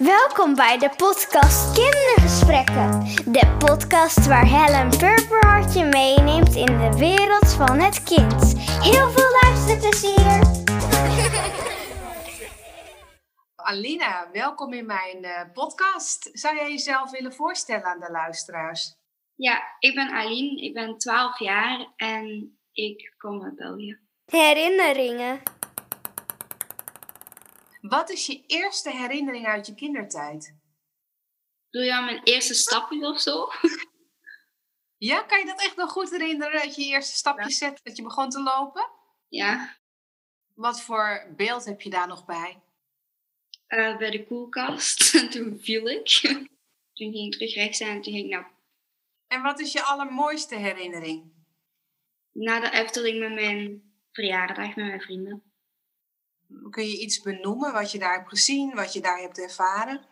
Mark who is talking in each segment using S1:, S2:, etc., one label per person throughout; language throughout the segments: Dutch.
S1: Welkom bij de podcast Kindergesprekken. De podcast waar Helen Purperhart je meeneemt in de wereld van het kind. Heel veel luisterplezier!
S2: Alina, welkom in mijn eh, podcast. Zou jij jezelf willen voorstellen aan de luisteraars?
S3: Ja, ik ben Aline, ik ben 12 jaar en ik kom uit België.
S1: Herinneringen.
S2: Wat is je eerste herinnering uit je kindertijd?
S3: Doe je aan mijn eerste stapjes of zo?
S2: Ja, kan je dat echt nog goed herinneren dat je je eerste stapjes zet, dat je begon te lopen?
S3: Ja,
S2: Wat voor beeld heb je daar nog bij?
S3: eh, bij de koelkast. En toen viel ik. Toen ging ik terug rechts en toen ging ik naar,
S2: En wat is je allermooiste herinnering?
S3: naar de Efteling met mijn verjaardag met mijn vrienden.
S2: Kun je iets benoemen wat je daar hebt gezien, wat je daar hebt ervaren?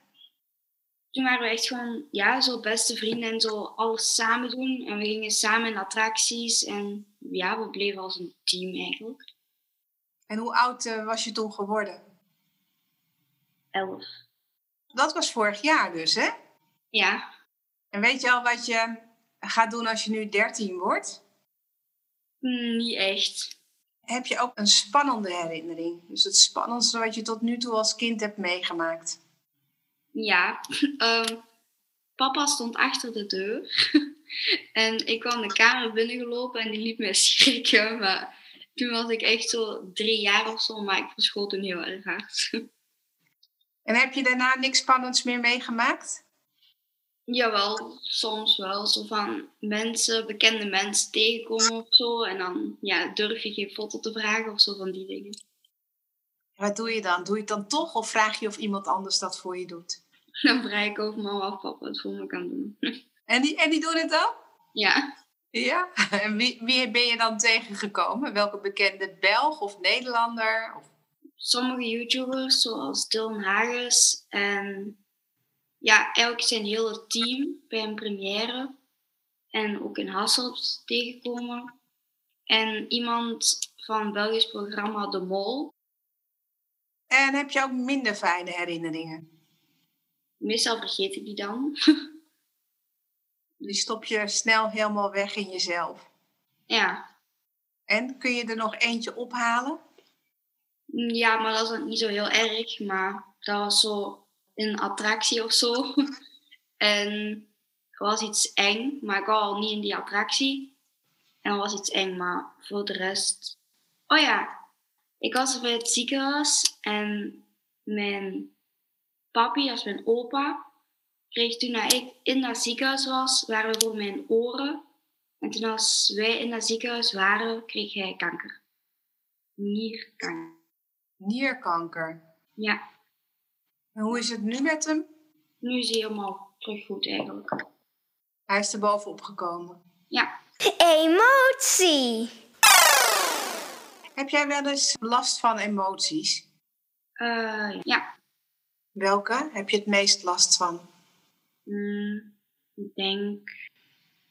S3: Toen waren we echt gewoon, ja, zo beste vrienden en zo alles samen doen. En we gingen samen in attracties en ja, we bleven als een team eigenlijk.
S2: En hoe oud eh, was je toen geworden?
S3: Elf.
S2: Dat was vorig jaar dus, hè?
S3: Ja,
S2: En weet je al wat je gaat doen als je nu 13 wordt?
S3: hm, niet echt.
S2: Heb je ook een spannende herinnering? Dus het spannendste wat je tot nu toe als kind hebt meegemaakt?
S3: Ja, ehm, papa stond achter de deur. en ik kwam de kamer binnengelopen en die liet mij schrikken. Maar toen was ik echt zo drie jaar of zo, maar ik verschoot toen heel erg hard.
S2: En heb je daarna niks spannends meer meegemaakt?
S3: Jawel, soms wel. Zo van mensen, bekende mensen tegenkomen of zo. En dan ja, durf je geen foto te vragen of zo van die dingen.
S2: Wat doe je dan? Doe je het dan toch of vraag je of iemand anders dat voor je doet?
S3: Dan vraag ik of mama of papa het voor me kan doen.
S2: En die, en die doen het dan?
S3: ja,
S2: Ja. En wie, wie ben je dan tegengekomen? Welke bekende Belg of Nederlander? Of...
S3: sommige YouTubers, zoals Dylan Hagens en ja, eigenlijk zijn hele team bij een première en ook in Hasselt tegenkomen. En iemand van Belgisch programma De Mol.
S2: En heb je ook minder fijne herinneringen?
S3: Meestal vergeet ik die dan.
S2: Die stop je snel helemaal weg in jezelf.
S3: ja.
S2: En kun je er nog eentje ophalen?
S3: ja, maar dat is niet zo heel erg. Maar dat was zo een attractie of zo. en er was iets eng, maar ik wou al niet in die attractie. En er was iets eng, maar voor de rest. Oh ja, ik was bij het ziekenhuis en mijn papi, als mijn opa, kreeg toen ik in dat ziekenhuis was, waren we voor mijn oren. En toen als wij in dat ziekenhuis waren, kreeg hij kanker. Nierkanker.
S2: Nierkanker.
S3: Ja,
S2: En hoe is het nu met hem?
S3: nu is hij helemaal terug goed eigenlijk.
S2: Hij is er bovenop gekomen.
S3: Ja,
S1: Emotie.
S2: Heb jij wel eens last van emoties?
S3: eh, ja.
S2: Welke heb je het meest last van?
S3: Mm, ik denk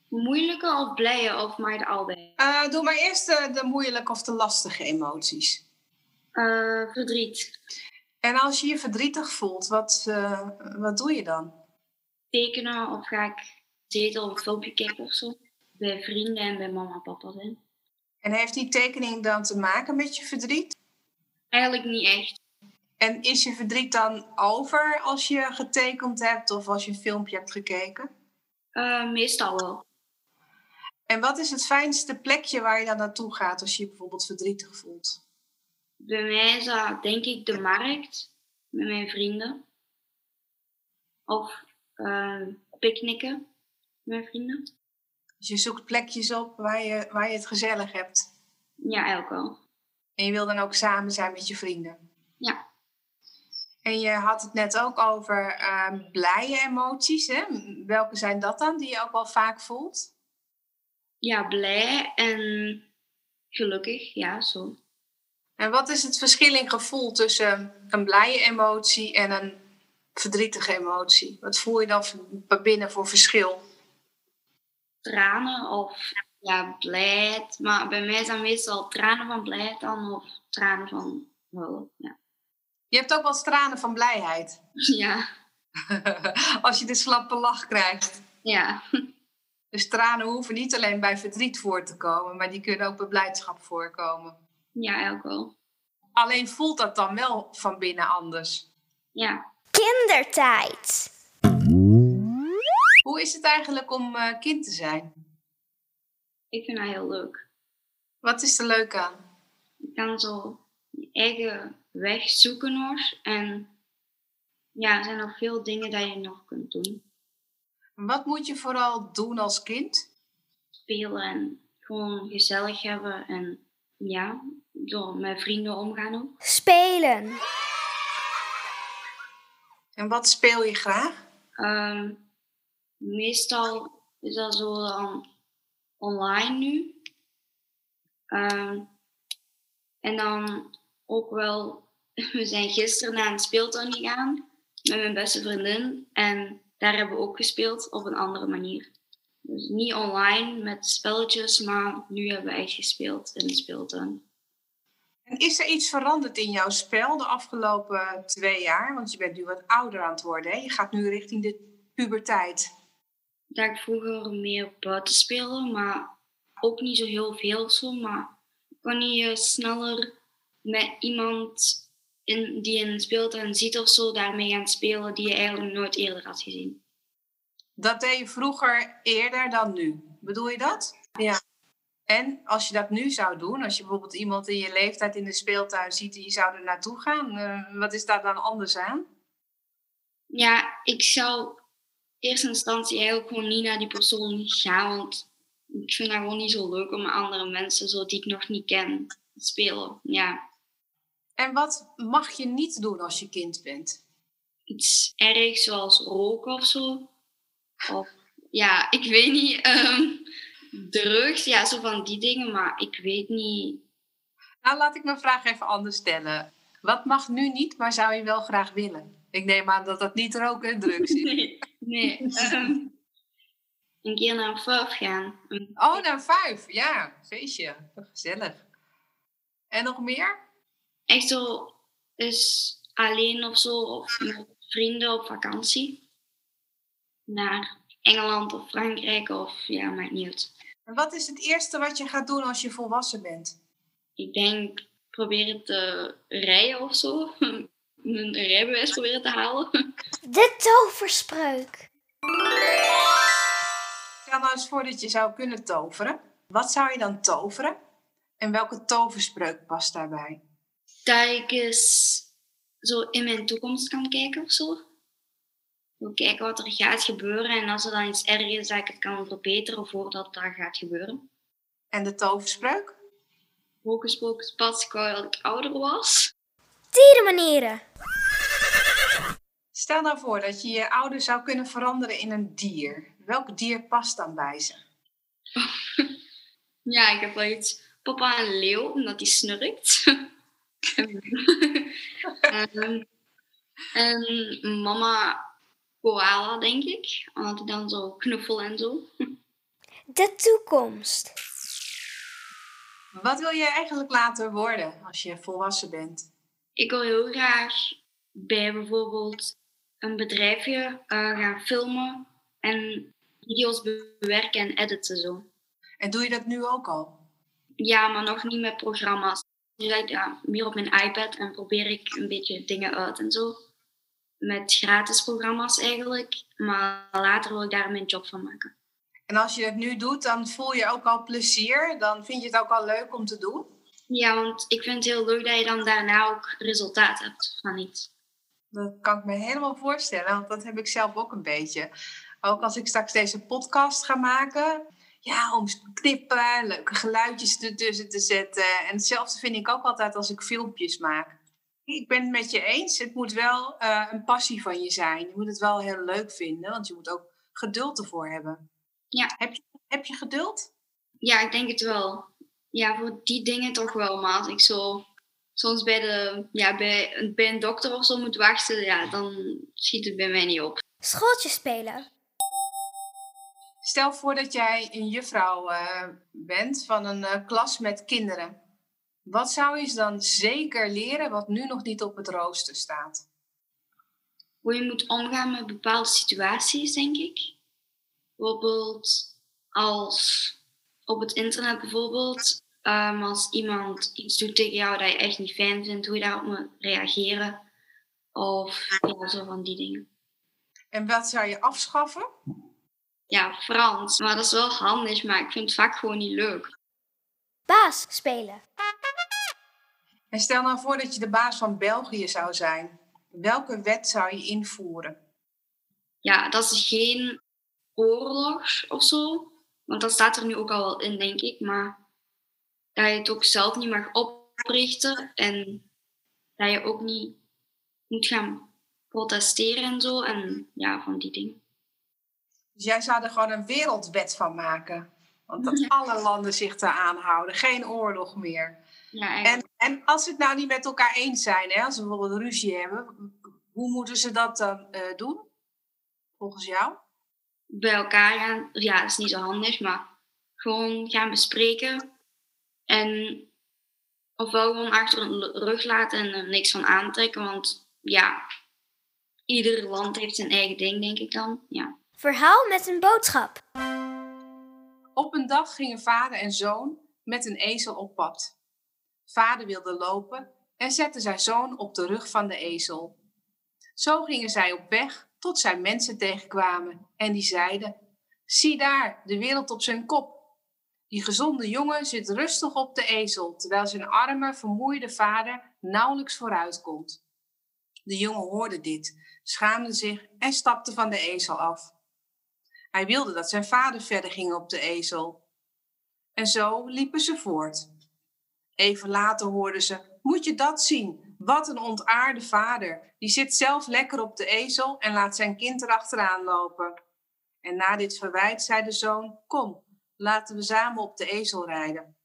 S3: moeilijke of blije of maar allebei.
S2: Eh, doe maar eerst de, de moeilijke of de lastige emoties.
S3: Eh, verdriet.
S2: En als je je verdrietig voelt, wat, eh, wat doe je dan?
S3: Tekenen of ga ik zetel een filmpje kijken of zo. Bij vrienden en bij mama en papa zijn.
S2: En heeft die tekening dan te maken met je verdriet?
S3: Eigenlijk niet echt.
S2: En is je verdriet dan over als je getekend hebt of als je een filmpje hebt gekeken?
S3: Eh, meestal wel.
S2: En wat is het fijnste plekje waar je dan naartoe gaat als je je bijvoorbeeld verdrietig voelt?
S3: Bij mij is dat denk ik de markt met mijn vrienden. Of eh, picknicken met mijn vrienden.
S2: Dus je zoekt plekjes op waar je, waar je het gezellig hebt.
S3: Ja, eigenlijk wel.
S2: En je wil dan ook samen zijn met je vrienden.
S3: Ja.
S2: En je had het net ook over ehm, blije emoties. Hè? Welke zijn dat dan die je ook wel vaak voelt?
S3: Ja, blij en gelukkig. Ja, zo.
S2: En wat is het verschil in gevoel tussen een blije emotie en een verdrietige emotie? Wat voel je dan binnen voor verschil?
S3: tranen of ja, blijheid. Maar bij mij zijn meestal tranen van blijheid dan of tranen van. Ja.
S2: Je hebt ook wel tranen van blijheid.
S3: ja.
S2: Als je de slappe lach krijgt.
S3: Ja.
S2: Dus tranen hoeven niet alleen bij verdriet voor te komen, maar die kunnen ook bij blijdschap voorkomen.
S3: Ja, ook wel.
S2: Alleen voelt dat dan wel van binnen anders.
S3: Ja.
S1: Kindertijd.
S2: Hoe is het eigenlijk om uh, kind te zijn?
S3: Ik vind dat heel leuk.
S2: Wat is er leuk aan?
S3: Je kan zo je eigen weg zoeken nog. En ja, er zijn nog veel dingen dat je nog kunt doen.
S2: Wat moet je vooral doen als kind?
S3: Spelen en gewoon gezellig hebben en ja, zo met vrienden omgaan ook.
S1: Spelen.
S2: En wat speel je graag?
S3: Ehm, meestal is dat zo dan online nu. Ehm, en dan ook wel, we zijn gisteren naar een speeltuin gegaan met mijn beste vriendin. En daar hebben we ook gespeeld op een andere manier. Dus niet online met spelletjes, maar nu hebben we echt gespeeld in de speeltuin.
S2: En is er iets veranderd in jouw spel de afgelopen twee jaar? Want je bent nu wat ouder aan het worden. Hè? Je gaat nu richting de puberteit.
S3: Dat ik vroeger meer buiten spelen, maar ook niet zo heel veel zo. Maar kan je sneller met iemand in, die in een speeltuin ziet of zo, daarmee gaan spelen die je eigenlijk nooit eerder had gezien.
S2: Dat deed je vroeger eerder dan nu. Bedoel je dat? Ja. En als je dat nu zou doen, als je bijvoorbeeld iemand in je leeftijd in de speeltuin ziet je zou er naartoe gaan, uh, wat is daar dan anders aan?
S3: Ja, ik zou in eerste instantie eigenlijk gewoon niet naar die persoon gaan, want ik vind dat gewoon niet zo leuk om met andere mensen zo die ik nog niet ken te spelen. Ja.
S2: En wat mag je niet doen als je kind bent?
S3: Iets ergs zoals roken of zo. Of ja, ik weet niet. Um, drugs, ja, zo van die dingen, maar ik weet niet.
S2: Nou, laat ik mijn vraag even anders stellen. Wat mag nu niet, maar zou je wel graag willen? Ik neem aan dat dat niet roken en drugs is.
S3: Nee, nee. Um, een keer naar een vijf gaan.
S2: Oh, naar vijf, ja, feestje. Gezellig. En nog meer?
S3: Echt zo, dus alleen of zo, of met vrienden op vakantie. Naar Engeland of Frankrijk of ja, maakt niet uit.
S2: En wat is het eerste wat je gaat doen als je volwassen bent?
S3: Ik denk proberen te rijden of zo. Een rijbewijs proberen te halen.
S1: De toverspreuk.
S2: Stel nou eens voor dat je zou kunnen toveren. Wat zou je dan toveren? En welke toverspreuk past daarbij?
S3: Dat ik eens zo in mijn toekomst kan kijken of zo. Wil kijken wat er gaat gebeuren en als er dan iets erg is, dat ik het kan verbeteren voordat dat gaat gebeuren.
S2: En de toverspreuk?
S3: Hocus pocus pas, dat ik ouder was.
S1: Dierenmanieren.
S2: Stel nou voor dat je je ouder zou kunnen veranderen in een dier. Welk dier past dan bij ze?
S3: ja, ik heb wel iets. Papa een leeuw, omdat hij snurkt. en, en mama koala, denk ik. Omdat hij dan zo knuffel en zo.
S1: De toekomst.
S2: Wat wil je eigenlijk later worden als je volwassen bent?
S3: Ik wil heel graag bij bijvoorbeeld een bedrijfje uh, gaan filmen en video's bewerken en editen zo.
S2: En doe je dat nu ook al?
S3: Ja, maar nog niet met programma's. Ja, meer op mijn iPad en probeer ik een beetje dingen uit en zo. Met gratis programma's eigenlijk. Maar later wil ik daar mijn job van maken.
S2: En als je het nu doet, dan voel je ook al plezier? Dan vind je het ook al leuk om te doen?
S3: Ja, want ik vind het heel leuk dat je dan daarna ook resultaat hebt van iets.
S2: Dat kan ik me helemaal voorstellen, want dat heb ik zelf ook een beetje. Ook als ik straks deze podcast ga maken, ja, om knippen, leuke geluidjes ertussen te zetten. En hetzelfde vind ik ook altijd als ik filmpjes maak. Ik ben het met je eens. Het moet wel uh, een passie van je zijn. Je moet het wel heel leuk vinden, want je moet ook geduld ervoor hebben.
S3: Ja.
S2: Heb je, heb je geduld?
S3: Ja, ik denk het wel. Ja, voor die dingen toch wel. Maar als ik zo soms bij, de, ja, bij, bij een dokter of zo moet wachten, ja, dan schiet het bij mij niet op.
S1: Schooltje spelen.
S2: Stel voor dat jij een juffrouw uh, bent van een uh, klas met kinderen. Wat zou je dan zeker leren wat nu nog niet op het rooster staat?
S3: hoe je moet omgaan met bepaalde situaties, denk ik. Bijvoorbeeld als op het internet bijvoorbeeld, um, als iemand iets doet tegen jou dat je echt niet fijn vindt, hoe je daarop moet reageren. Of ja, zo van die dingen.
S2: En wat zou je afschaffen?
S3: Ja, Frans. Maar dat is wel handig, maar ik vind het vaak gewoon niet leuk.
S1: Baas spelen.
S2: En stel nou voor dat je de baas van België zou zijn. Welke wet zou je invoeren?
S3: Ja, dat is geen oorlog of zo. Want dat staat er nu ook al wel in, denk ik. Maar dat je het ook zelf niet mag oprichten. En dat je ook niet moet gaan protesteren en zo. En ja, van die dingen.
S2: Dus jij zou er gewoon een wereldwet van maken. Want dat alle landen zich daar aanhouden. Geen oorlog meer.
S3: Ja,
S2: en, en als ze het nou niet met elkaar eens zijn, hè, als ze bijvoorbeeld ruzie hebben, hoe moeten ze dat dan uh, doen? Volgens jou?
S3: Bij elkaar gaan, ja, dat is niet zo handig, maar gewoon gaan bespreken. En ofwel gewoon achter een rug laten en er niks van aantrekken, want ja, ieder land heeft zijn eigen ding, denk ik dan. Ja.
S1: Verhaal met een boodschap.
S2: Op een dag gingen vader en zoon met een ezel op pad. Vader wilde lopen en zette zijn zoon op de rug van de ezel. Zo gingen zij op weg tot zij mensen tegenkwamen en die zeiden: Zie daar, de wereld op zijn kop. Die gezonde jongen zit rustig op de ezel, terwijl zijn arme, vermoeide vader nauwelijks vooruit komt. De jongen hoorde dit, schaamde zich en stapte van de ezel af. Hij wilde dat zijn vader verder ging op de ezel. En zo liepen ze voort. Even later hoorden ze: Moet je dat zien? Wat een ontaarde vader. Die zit zelf lekker op de ezel en laat zijn kind erachteraan lopen. En na dit verwijt zei de zoon: Kom, laten we samen op de ezel rijden.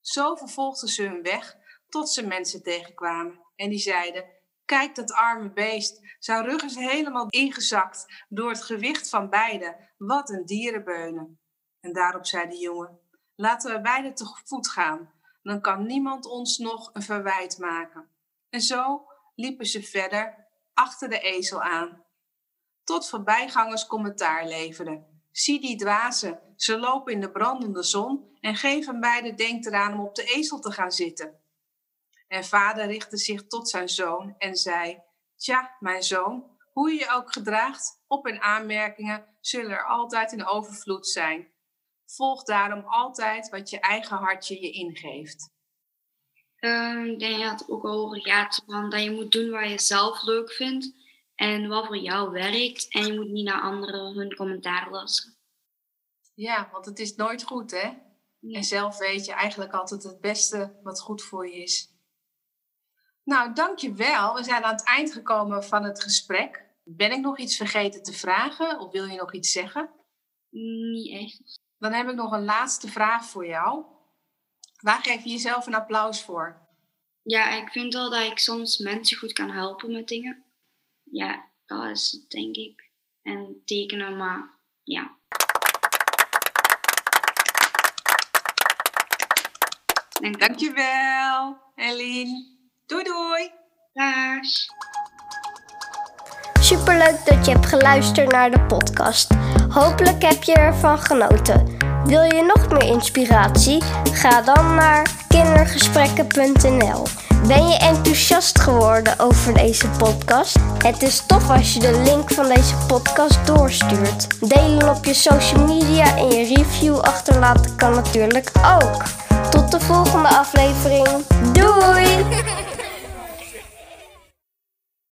S2: Zo vervolgden ze hun weg tot ze mensen tegenkwamen. En die zeiden: Kijk dat arme beest. Zijn rug is helemaal ingezakt door het gewicht van beiden. Wat een dierenbeunen. En daarop zei de jongen: Laten we beiden te voet gaan. Dan kan niemand ons nog een verwijt maken. En zo liepen ze verder achter de ezel aan. Tot voorbijgangers commentaar leverden. Zie die dwazen, ze lopen in de brandende zon en geven beide denkt eraan om op de ezel te gaan zitten. En vader richtte zich tot zijn zoon en zei: Tja, mijn zoon, hoe je je ook gedraagt, op- en aanmerkingen zullen er altijd in overvloed zijn. Volg daarom altijd wat je eigen hartje je ingeeft.
S3: Um, ik denk dat het ook over gaat van dat je moet doen wat je zelf leuk vindt en wat voor jou werkt. En je moet niet naar anderen hun commentaar luisteren.
S2: Ja, want het is nooit goed, hè? En zelf weet je eigenlijk altijd het beste wat goed voor je is. Nou, dankjewel. We zijn aan het eind gekomen van het gesprek. Ben ik nog iets vergeten te vragen of wil je nog iets zeggen?
S3: Niet echt.
S2: Dan heb ik nog een laatste vraag voor jou. Waar geef je jezelf een applaus voor?
S3: Ja, ik vind wel dat ik soms mensen goed kan helpen met dingen. Ja, dat is het, denk ik. En tekenen, maar ja.
S2: Dank Dankjewel, Eline. Doei doei.
S3: Dag.
S1: Superleuk dat je hebt geluisterd naar de podcast. Hopelijk heb je ervan genoten. Wil je nog meer inspiratie? Ga dan naar kindergesprekken.nl. Ben je enthousiast geworden over deze podcast? Het is tof als je de link van deze podcast doorstuurt. Delen op je social media en je review achterlaten kan natuurlijk ook. Tot de volgende aflevering. Doei!